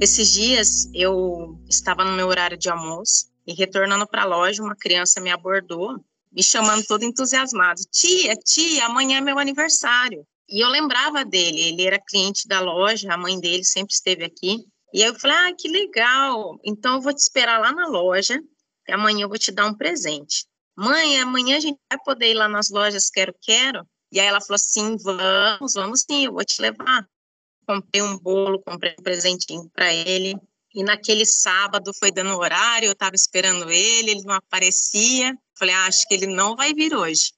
Esses dias eu estava no meu horário de almoço e retornando para a loja, uma criança me abordou, me chamando todo entusiasmado: Tia, tia, amanhã é meu aniversário. E eu lembrava dele, ele era cliente da loja, a mãe dele sempre esteve aqui. E aí eu falei: Ah, que legal, então eu vou te esperar lá na loja, e amanhã eu vou te dar um presente. Mãe, amanhã a gente vai poder ir lá nas lojas Quero Quero? E aí ela falou assim: Vamos, vamos sim, eu vou te levar comprei um bolo, comprei um presentinho para ele. E naquele sábado foi dando horário, eu estava esperando ele, ele não aparecia. Falei, ah, acho que ele não vai vir hoje.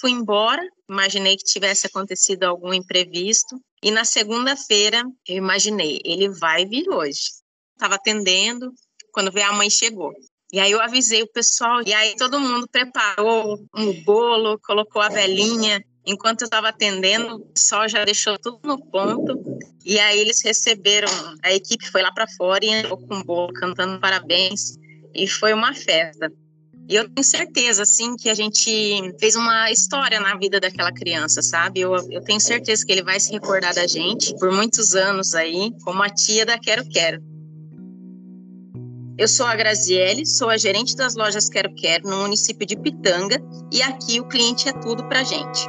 Fui embora, imaginei que tivesse acontecido algum imprevisto. E na segunda-feira, eu imaginei, ele vai vir hoje. Estava atendendo, quando veio a mãe chegou. E aí eu avisei o pessoal, e aí todo mundo preparou um bolo, colocou a velhinha. Enquanto eu estava atendendo, o pessoal já deixou tudo no ponto. E aí eles receberam, a equipe foi lá para fora e entrou com o bolo, cantando parabéns. E foi uma festa. E eu tenho certeza, assim, que a gente fez uma história na vida daquela criança, sabe? Eu, eu tenho certeza que ele vai se recordar da gente por muitos anos aí, como a tia da Quero Quero. Eu sou a Graziele, sou a gerente das lojas Quero Quero no município de Pitanga e aqui o cliente é tudo pra gente.